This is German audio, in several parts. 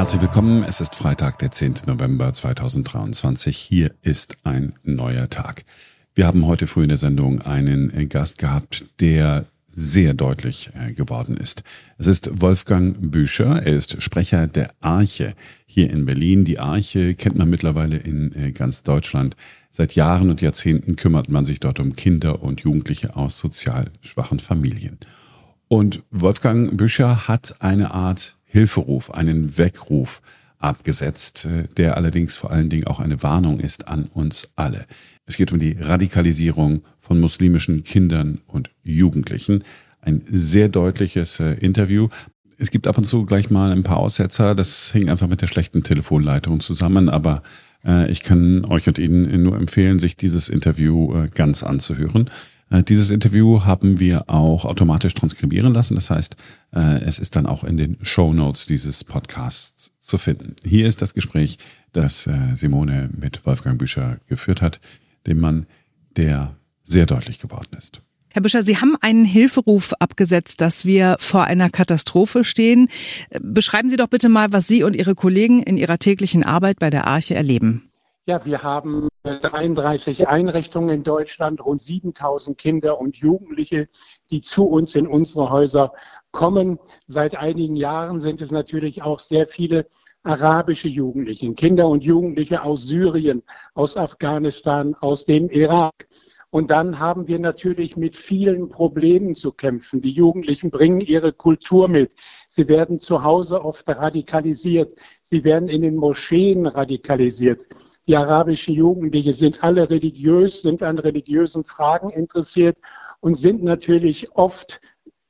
Herzlich willkommen. Es ist Freitag, der 10. November 2023. Hier ist ein neuer Tag. Wir haben heute früh in der Sendung einen Gast gehabt, der sehr deutlich äh, geworden ist. Es ist Wolfgang Büscher. Er ist Sprecher der Arche hier in Berlin. Die Arche kennt man mittlerweile in äh, ganz Deutschland. Seit Jahren und Jahrzehnten kümmert man sich dort um Kinder und Jugendliche aus sozial schwachen Familien. Und Wolfgang Büscher hat eine Art Hilferuf, einen Weckruf abgesetzt, äh, der allerdings vor allen Dingen auch eine Warnung ist an uns alle. Es geht um die Radikalisierung von muslimischen Kindern und Jugendlichen. Ein sehr deutliches äh, Interview. Es gibt ab und zu gleich mal ein paar Aussetzer. Das hing einfach mit der schlechten Telefonleitung zusammen. Aber äh, ich kann euch und Ihnen nur empfehlen, sich dieses Interview äh, ganz anzuhören. Äh, dieses Interview haben wir auch automatisch transkribieren lassen. Das heißt, äh, es ist dann auch in den Show Notes dieses Podcasts zu finden. Hier ist das Gespräch, das äh, Simone mit Wolfgang Büscher geführt hat, dem Mann, der sehr deutlich geworden ist. Herr Büscher, Sie haben einen Hilferuf abgesetzt, dass wir vor einer Katastrophe stehen. Beschreiben Sie doch bitte mal, was Sie und Ihre Kollegen in Ihrer täglichen Arbeit bei der Arche erleben. Ja, wir haben 33 Einrichtungen in Deutschland, rund 7000 Kinder und Jugendliche, die zu uns in unsere Häuser kommen. Seit einigen Jahren sind es natürlich auch sehr viele arabische Jugendliche, Kinder und Jugendliche aus Syrien, aus Afghanistan, aus dem Irak. Und dann haben wir natürlich mit vielen Problemen zu kämpfen. Die Jugendlichen bringen ihre Kultur mit. Sie werden zu Hause oft radikalisiert. Sie werden in den Moscheen radikalisiert. Die arabischen Jugendlichen sind alle religiös, sind an religiösen Fragen interessiert und sind natürlich oft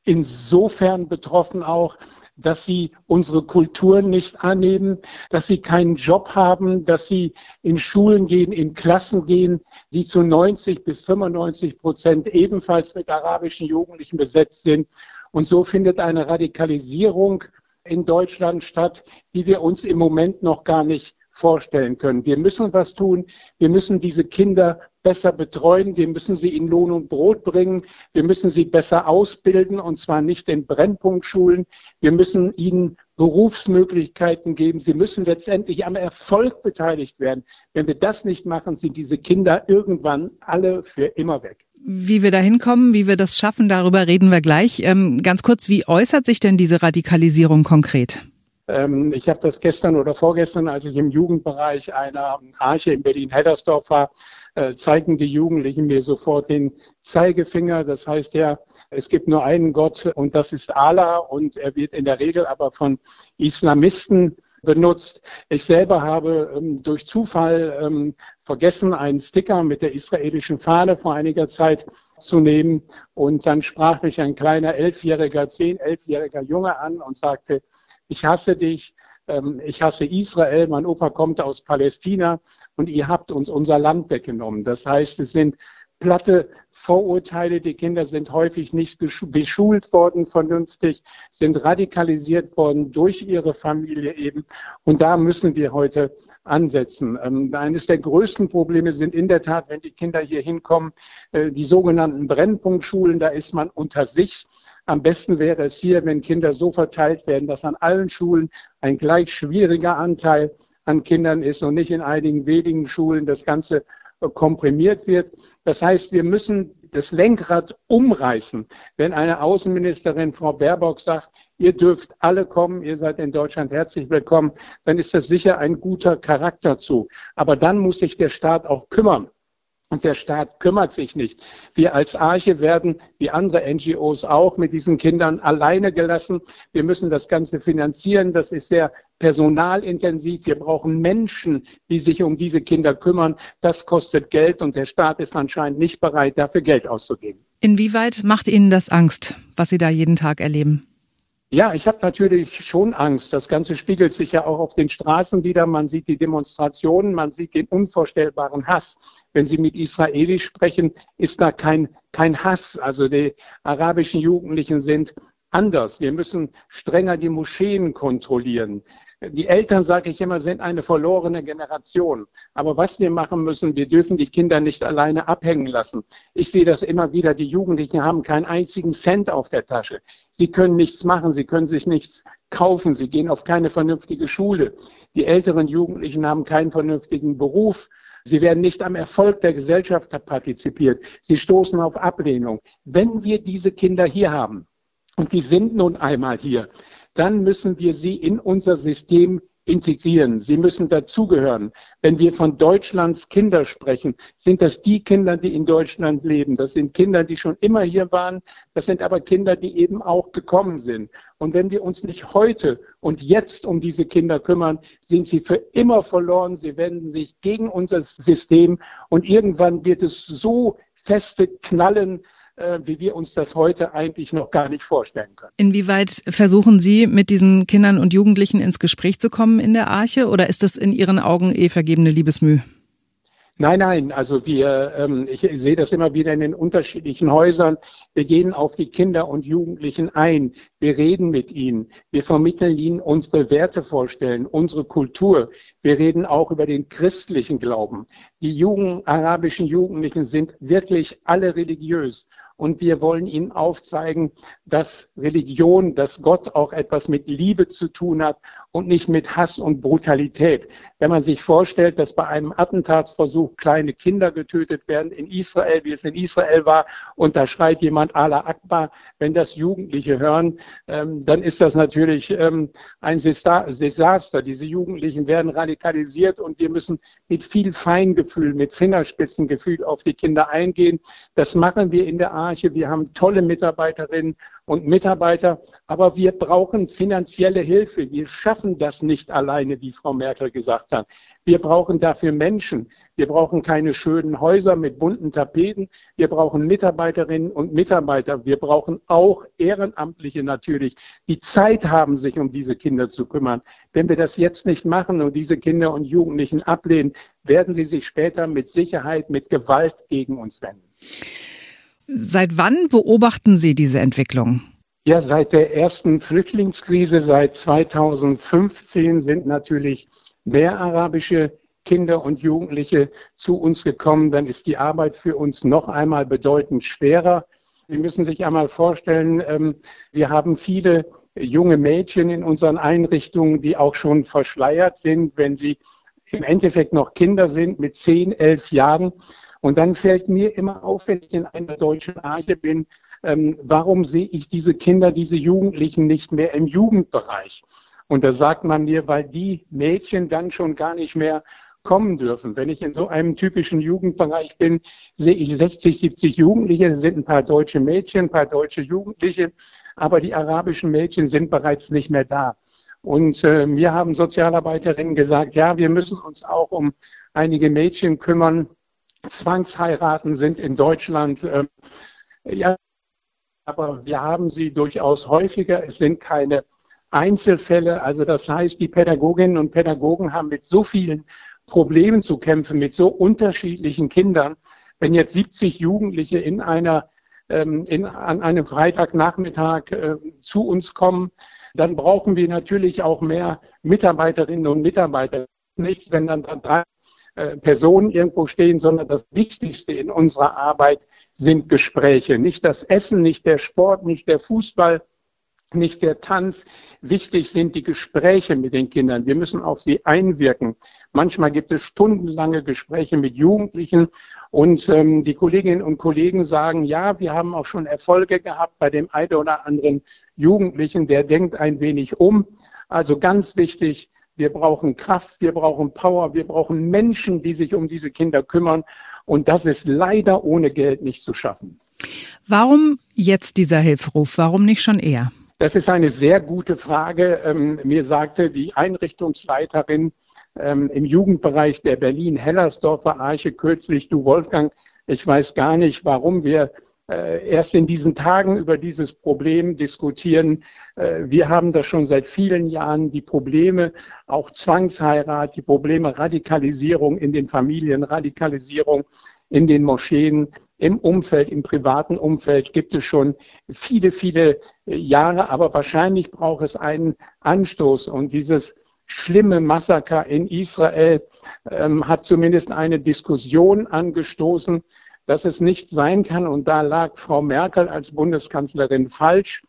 insofern betroffen auch, dass sie unsere Kultur nicht annehmen, dass sie keinen Job haben, dass sie in Schulen gehen, in Klassen gehen, die zu 90 bis 95 Prozent ebenfalls mit arabischen Jugendlichen besetzt sind. Und so findet eine Radikalisierung in Deutschland statt, die wir uns im Moment noch gar nicht vorstellen können. Wir müssen was tun. Wir müssen diese Kinder besser betreuen. Wir müssen sie in Lohn und Brot bringen. Wir müssen sie besser ausbilden und zwar nicht in Brennpunktschulen. Wir müssen ihnen Berufsmöglichkeiten geben. Sie müssen letztendlich am Erfolg beteiligt werden. Wenn wir das nicht machen, sind diese Kinder irgendwann alle für immer weg. Wie wir da hinkommen, wie wir das schaffen, darüber reden wir gleich. Ähm, ganz kurz, wie äußert sich denn diese Radikalisierung konkret? Ähm, ich habe das gestern oder vorgestern, als ich im Jugendbereich einer Arche in Berlin-Hellersdorf war, äh, zeigen die Jugendlichen mir sofort den Zeigefinger. Das heißt ja, es gibt nur einen Gott und das ist Allah und er wird in der Regel aber von Islamisten benutzt. Ich selber habe ähm, durch Zufall ähm, vergessen, einen Sticker mit der israelischen Fahne vor einiger Zeit zu nehmen. Und dann sprach mich ein kleiner elfjähriger, zehn, elfjähriger Junge an und sagte, ich hasse dich, ähm, ich hasse Israel, mein Opa kommt aus Palästina und ihr habt uns unser Land weggenommen. Das heißt, es sind platte Vorurteile. Die Kinder sind häufig nicht beschult worden vernünftig, sind radikalisiert worden durch ihre Familie eben. Und da müssen wir heute ansetzen. Ähm, eines der größten Probleme sind in der Tat, wenn die Kinder hier hinkommen, äh, die sogenannten Brennpunktschulen. Da ist man unter sich. Am besten wäre es hier, wenn Kinder so verteilt werden, dass an allen Schulen ein gleich schwieriger Anteil an Kindern ist und nicht in einigen wenigen Schulen das Ganze komprimiert wird. Das heißt, wir müssen das Lenkrad umreißen. Wenn eine Außenministerin, Frau Baerbock, sagt, ihr dürft alle kommen, ihr seid in Deutschland herzlich willkommen, dann ist das sicher ein guter Charakterzug. Aber dann muss sich der Staat auch kümmern. Und der Staat kümmert sich nicht. Wir als Arche werden, wie andere NGOs auch, mit diesen Kindern alleine gelassen. Wir müssen das Ganze finanzieren. Das ist sehr personalintensiv. Wir brauchen Menschen, die sich um diese Kinder kümmern. Das kostet Geld und der Staat ist anscheinend nicht bereit, dafür Geld auszugeben. Inwieweit macht Ihnen das Angst, was Sie da jeden Tag erleben? Ja, ich habe natürlich schon Angst. Das Ganze spiegelt sich ja auch auf den Straßen wieder. Man sieht die Demonstrationen, man sieht den unvorstellbaren Hass. Wenn Sie mit Israelis sprechen, ist da kein, kein Hass. Also die arabischen Jugendlichen sind anders. Wir müssen strenger die Moscheen kontrollieren. Die Eltern, sage ich immer, sind eine verlorene Generation. Aber was wir machen müssen, wir dürfen die Kinder nicht alleine abhängen lassen. Ich sehe das immer wieder, die Jugendlichen haben keinen einzigen Cent auf der Tasche. Sie können nichts machen, sie können sich nichts kaufen, sie gehen auf keine vernünftige Schule. Die älteren Jugendlichen haben keinen vernünftigen Beruf. Sie werden nicht am Erfolg der Gesellschaft partizipiert. Sie stoßen auf Ablehnung. Wenn wir diese Kinder hier haben, und die sind nun einmal hier, dann müssen wir sie in unser System integrieren. Sie müssen dazugehören. Wenn wir von Deutschlands Kinder sprechen, sind das die Kinder, die in Deutschland leben. Das sind Kinder, die schon immer hier waren. Das sind aber Kinder, die eben auch gekommen sind. Und wenn wir uns nicht heute und jetzt um diese Kinder kümmern, sind sie für immer verloren. Sie wenden sich gegen unser System und irgendwann wird es so feste knallen, wie wir uns das heute eigentlich noch gar nicht vorstellen können. Inwieweit versuchen Sie mit diesen Kindern und Jugendlichen ins Gespräch zu kommen in der Arche oder ist das in Ihren Augen eh vergebene Liebesmüh? Nein, nein, also wir, ähm, ich sehe das immer wieder in den unterschiedlichen Häusern. Wir gehen auf die Kinder und Jugendlichen ein. Wir reden mit ihnen. Wir vermitteln ihnen unsere Wertevorstellungen, unsere Kultur. Wir reden auch über den christlichen Glauben. Die jungen arabischen Jugendlichen sind wirklich alle religiös. Und wir wollen ihnen aufzeigen, dass Religion, dass Gott auch etwas mit Liebe zu tun hat und nicht mit Hass und Brutalität. Wenn man sich vorstellt, dass bei einem Attentatsversuch kleine Kinder getötet werden in Israel, wie es in Israel war, und da schreit jemand Allah Akbar, wenn das Jugendliche hören, ähm, dann ist das natürlich ähm, ein Desaster. Diese Jugendlichen werden radikalisiert und wir müssen mit viel Feingefühl, mit Fingerspitzengefühl auf die Kinder eingehen. Das machen wir in der Art Arche, wir haben tolle Mitarbeiterinnen und Mitarbeiter, aber wir brauchen finanzielle Hilfe. Wir schaffen das nicht alleine, wie Frau Merkel gesagt hat. Wir brauchen dafür Menschen. Wir brauchen keine schönen Häuser mit bunten Tapeten. Wir brauchen Mitarbeiterinnen und Mitarbeiter. Wir brauchen auch Ehrenamtliche natürlich, die Zeit haben, sich um diese Kinder zu kümmern. Wenn wir das jetzt nicht machen und diese Kinder und Jugendlichen ablehnen, werden sie sich später mit Sicherheit mit Gewalt gegen uns wenden. Seit wann beobachten Sie diese Entwicklung? Ja, seit der ersten Flüchtlingskrise, seit 2015 sind natürlich mehr arabische Kinder und Jugendliche zu uns gekommen. Dann ist die Arbeit für uns noch einmal bedeutend schwerer. Sie müssen sich einmal vorstellen, ähm, wir haben viele junge Mädchen in unseren Einrichtungen, die auch schon verschleiert sind, wenn sie im Endeffekt noch Kinder sind mit zehn, elf Jahren. Und dann fällt mir immer auf, wenn ich in einer deutschen Arche bin, ähm, warum sehe ich diese Kinder, diese Jugendlichen nicht mehr im Jugendbereich? Und da sagt man mir, weil die Mädchen dann schon gar nicht mehr kommen dürfen. Wenn ich in so einem typischen Jugendbereich bin, sehe ich 60, 70 Jugendliche, das sind ein paar deutsche Mädchen, ein paar deutsche Jugendliche, aber die arabischen Mädchen sind bereits nicht mehr da. Und äh, mir haben Sozialarbeiterinnen gesagt, ja, wir müssen uns auch um einige Mädchen kümmern, Zwangsheiraten sind in Deutschland, äh, ja, aber wir haben sie durchaus häufiger. Es sind keine Einzelfälle. Also das heißt, die Pädagoginnen und Pädagogen haben mit so vielen Problemen zu kämpfen, mit so unterschiedlichen Kindern. Wenn jetzt 70 Jugendliche in einer, ähm, in, an einem Freitagnachmittag äh, zu uns kommen, dann brauchen wir natürlich auch mehr Mitarbeiterinnen und Mitarbeiter. Nichts, wenn dann drei äh, Personen irgendwo stehen, sondern das Wichtigste in unserer Arbeit sind Gespräche. Nicht das Essen, nicht der Sport, nicht der Fußball, nicht der Tanz. Wichtig sind die Gespräche mit den Kindern. Wir müssen auf sie einwirken. Manchmal gibt es stundenlange Gespräche mit Jugendlichen und ähm, die Kolleginnen und Kollegen sagen, ja, wir haben auch schon Erfolge gehabt bei dem einen oder anderen Jugendlichen, der denkt ein wenig um. Also ganz wichtig, wir brauchen Kraft, wir brauchen Power, wir brauchen Menschen, die sich um diese Kinder kümmern. Und das ist leider ohne Geld nicht zu schaffen. Warum jetzt dieser Hilferuf? Warum nicht schon eher? Das ist eine sehr gute Frage. Ähm, mir sagte die Einrichtungsleiterin ähm, im Jugendbereich der Berlin-Hellersdorfer Arche kürzlich, du Wolfgang, ich weiß gar nicht, warum wir erst in diesen Tagen über dieses Problem diskutieren. Äh, wir haben das schon seit vielen Jahren, die Probleme, auch Zwangsheirat, die Probleme Radikalisierung in den Familien, Radikalisierung in den Moscheen, im Umfeld, im privaten Umfeld gibt es schon viele, viele Jahre, aber wahrscheinlich braucht es einen Anstoß. Und dieses schlimme Massaker in Israel ähm, hat zumindest eine Diskussion angestoßen, dass es nicht sein kann, und da lag Frau Merkel als Bundeskanzlerin falsch,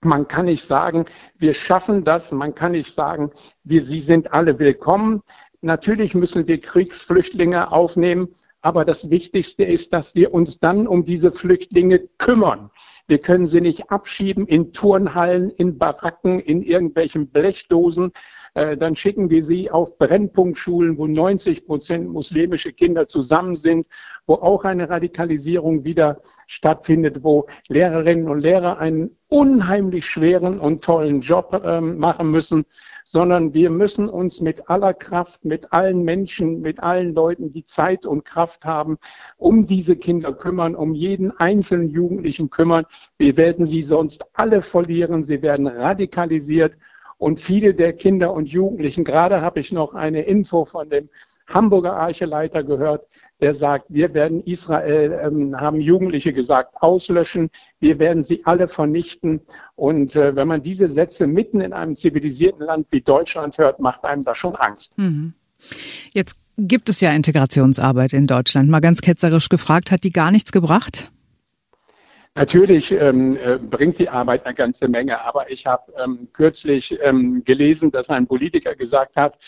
man kann nicht sagen, wir schaffen das. Man kann nicht sagen, wir, sie sind alle willkommen. Natürlich müssen wir Kriegsflüchtlinge aufnehmen. Aber das Wichtigste ist, dass wir uns dann um diese Flüchtlinge kümmern. Wir können sie nicht abschieben in Turnhallen, in Baracken, in irgendwelchen Blechdosen. Äh, dann schicken wir sie auf Brennpunktschulen, wo 90 Prozent muslimische Kinder zusammen sind, wo auch eine Radikalisierung wieder stattfindet, wo Lehrerinnen und Lehrer einen unheimlich schweren und tollen Job ähm, machen müssen, sondern wir müssen uns mit aller Kraft, mit allen Menschen, mit allen Leuten, die Zeit und Kraft haben, um diese Kinder kümmern, um jeden einzelnen Jugendlichen kümmern. Wir werden sie sonst alle verlieren. Sie werden radikalisiert. Und viele der Kinder und Jugendlichen, gerade habe ich noch eine Info von dem Hamburger Archeleiter gehört, der sagt, wir werden Israel, ähm, haben Jugendliche gesagt, auslöschen, wir werden sie alle vernichten. Und äh, wenn man diese Sätze mitten in einem zivilisierten Land wie Deutschland hört, macht einem das schon Angst. Mhm. Jetzt gibt es ja Integrationsarbeit in Deutschland. Mal ganz ketzerisch gefragt, hat die gar nichts gebracht? Natürlich ähm, äh, bringt die Arbeit eine ganze Menge, aber ich habe ähm, kürzlich ähm, gelesen, dass ein Politiker gesagt hat,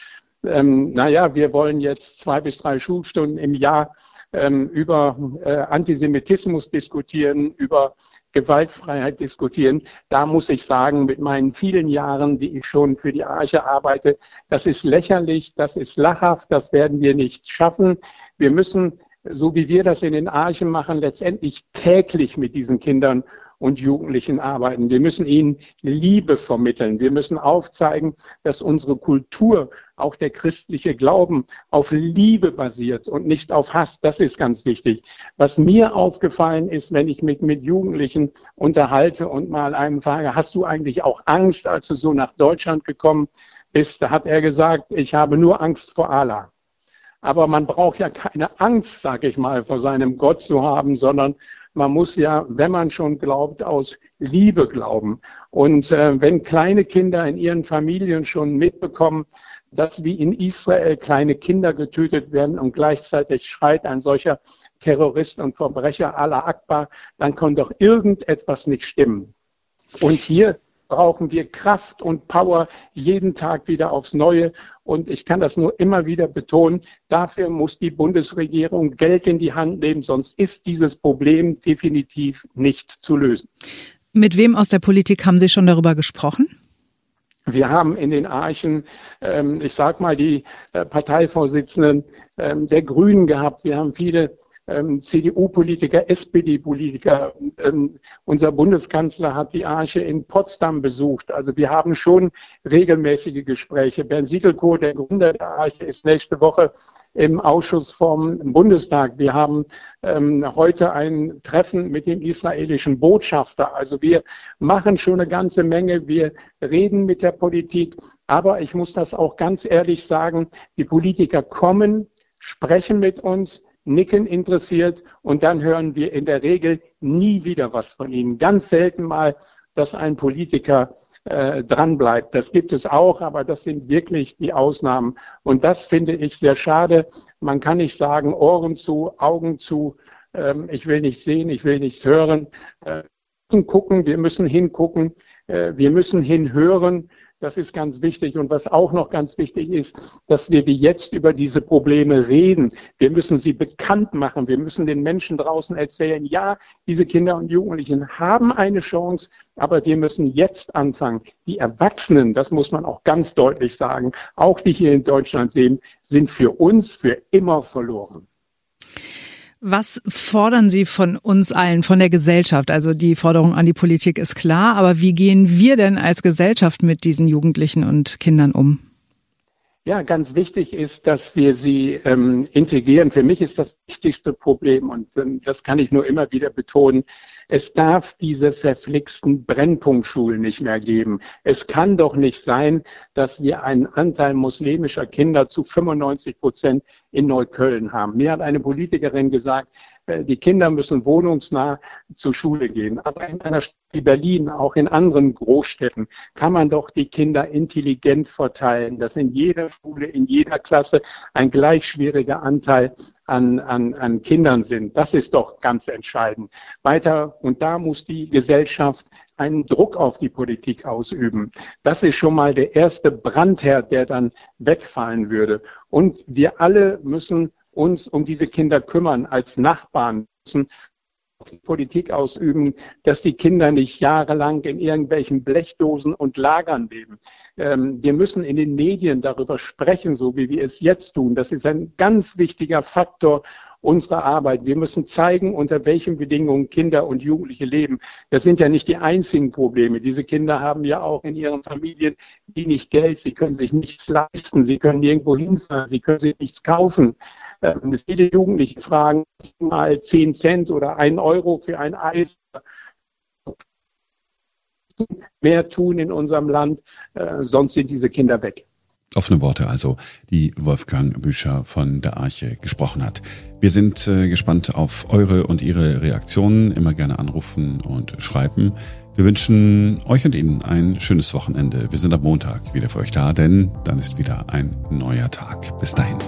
ähm, naja, wir wollen jetzt zwei bis drei Schulstunden im Jahr ähm, über äh, Antisemitismus diskutieren, über Gewaltfreiheit diskutieren. Da muss ich sagen, mit meinen vielen Jahren, die ich schon für die Arche arbeite, das ist lächerlich, das ist lachhaft, das werden wir nicht schaffen. Wir müssen, so wie wir das in den Archen machen, letztendlich täglich mit diesen Kindern und Jugendlichen arbeiten. Wir müssen ihnen Liebe vermitteln. Wir müssen aufzeigen, dass unsere Kultur, auch der christliche Glauben, auf Liebe basiert und nicht auf Hass. Das ist ganz wichtig. Was mir aufgefallen ist, wenn ich mich mit Jugendlichen unterhalte und mal einem frage, hast du eigentlich auch Angst, als du so nach Deutschland gekommen bist? Da hat er gesagt, ich habe nur Angst vor Allah. Aber man braucht ja keine Angst, sage ich mal, vor seinem Gott zu haben, sondern man muss ja, wenn man schon glaubt, aus Liebe glauben. Und äh, wenn kleine Kinder in ihren Familien schon mitbekommen, dass wie in Israel kleine Kinder getötet werden und gleichzeitig schreit ein solcher Terrorist und Verbrecher Allah Akbar, dann kann doch irgendetwas nicht stimmen. Und hier brauchen wir Kraft und Power jeden Tag wieder aufs Neue. Und ich kann das nur immer wieder betonen, dafür muss die Bundesregierung Geld in die Hand nehmen, sonst ist dieses Problem definitiv nicht zu lösen. Mit wem aus der Politik haben Sie schon darüber gesprochen? Wir haben in den Archen, ähm, ich sage mal, die äh, Parteivorsitzenden ähm, der Grünen gehabt. Wir haben viele ähm, CDU-Politiker, SPD-Politiker. Ähm, unser Bundeskanzler hat die Arche in Potsdam besucht. Also wir haben schon regelmäßige Gespräche. Bernd Siegelkow, der Gründer der Arche, ist nächste Woche im Ausschuss vom Bundestag. Wir haben ähm, heute ein Treffen mit dem israelischen Botschafter. Also wir machen schon eine ganze Menge. Wir reden mit der Politik. Aber ich muss das auch ganz ehrlich sagen, die Politiker kommen, sprechen mit uns, nicken interessiert und dann hören wir in der Regel nie wieder was von ihnen. Ganz selten mal, dass ein Politiker äh, dranbleibt. Das gibt es auch, aber das sind wirklich die Ausnahmen. Und das finde ich sehr schade. Man kann nicht sagen, Ohren zu, Augen zu, ähm, ich will nichts sehen, ich will nichts hören. Äh, wir müssen gucken, wir müssen hingucken, äh, wir müssen hinhören. Das ist ganz wichtig. Und was auch noch ganz wichtig ist, dass wir wie jetzt über diese Probleme reden. Wir müssen sie bekannt machen. Wir müssen den Menschen draußen erzählen, ja, diese Kinder und Jugendlichen haben eine Chance, aber wir müssen jetzt anfangen. Die Erwachsenen, das muss man auch ganz deutlich sagen, auch die hier in Deutschland leben, sind für uns für immer verloren. Was fordern Sie von uns allen, von der Gesellschaft? Also die Forderung an die Politik ist klar, aber wie gehen wir denn als Gesellschaft mit diesen Jugendlichen und Kindern um? Ja, ganz wichtig ist, dass wir sie ähm, integrieren. Für mich ist das wichtigste Problem, und ähm, das kann ich nur immer wieder betonen, Es darf diese verflixten Brennpunktschulen nicht mehr geben. Es kann doch nicht sein, dass wir einen Anteil muslimischer Kinder zu 95 Prozent in Neukölln haben. Mir hat eine Politikerin gesagt, äh, die Kinder müssen wohnungsnah zur Schule gehen. Aber in einer Stadt wie Berlin, auch in anderen Großstädten, kann man doch die Kinder intelligent verteilen, dass in jeder Schule, in jeder Klasse ein gleich schwieriger Anteil an, an, an Kindern sind. Das ist doch ganz entscheidend. Weiter, und da muss die Gesellschaft einen Druck auf die Politik ausüben. Das ist schon mal der erste Brandherd, der dann wegfallen würde. Und wir alle müssen uns um diese Kinder kümmern als Nachbarn müssen Politik ausüben, dass die Kinder nicht jahrelang in irgendwelchen Blechdosen und Lagern leben. Ähm, wir müssen in den Medien darüber sprechen, so wie wir es jetzt tun. Das ist ein ganz wichtiger Faktor unserer Arbeit. Wir müssen zeigen, unter welchen Bedingungen Kinder und Jugendliche leben. Das sind ja nicht die einzigen Probleme. Diese Kinder haben ja auch in ihren Familien wenig Geld. Sie können sich nichts leisten. Sie können nirgendwo hinfahren. Sie können sich nichts kaufen. Ähm, viele Jugendliche fragen mal 10 Cent oder 1 Euro für ein Eis mehr tun in unserem Land, äh, sonst sind diese Kinder weg. Offene Worte also, die Wolfgang Büscher von der Arche gesprochen hat. Wir sind äh, gespannt auf eure und ihre Reaktionen. Immer gerne anrufen und schreiben. Wir wünschen euch und Ihnen ein schönes Wochenende. Wir sind am Montag wieder für euch da, denn dann ist wieder ein neuer Tag. Bis dahin.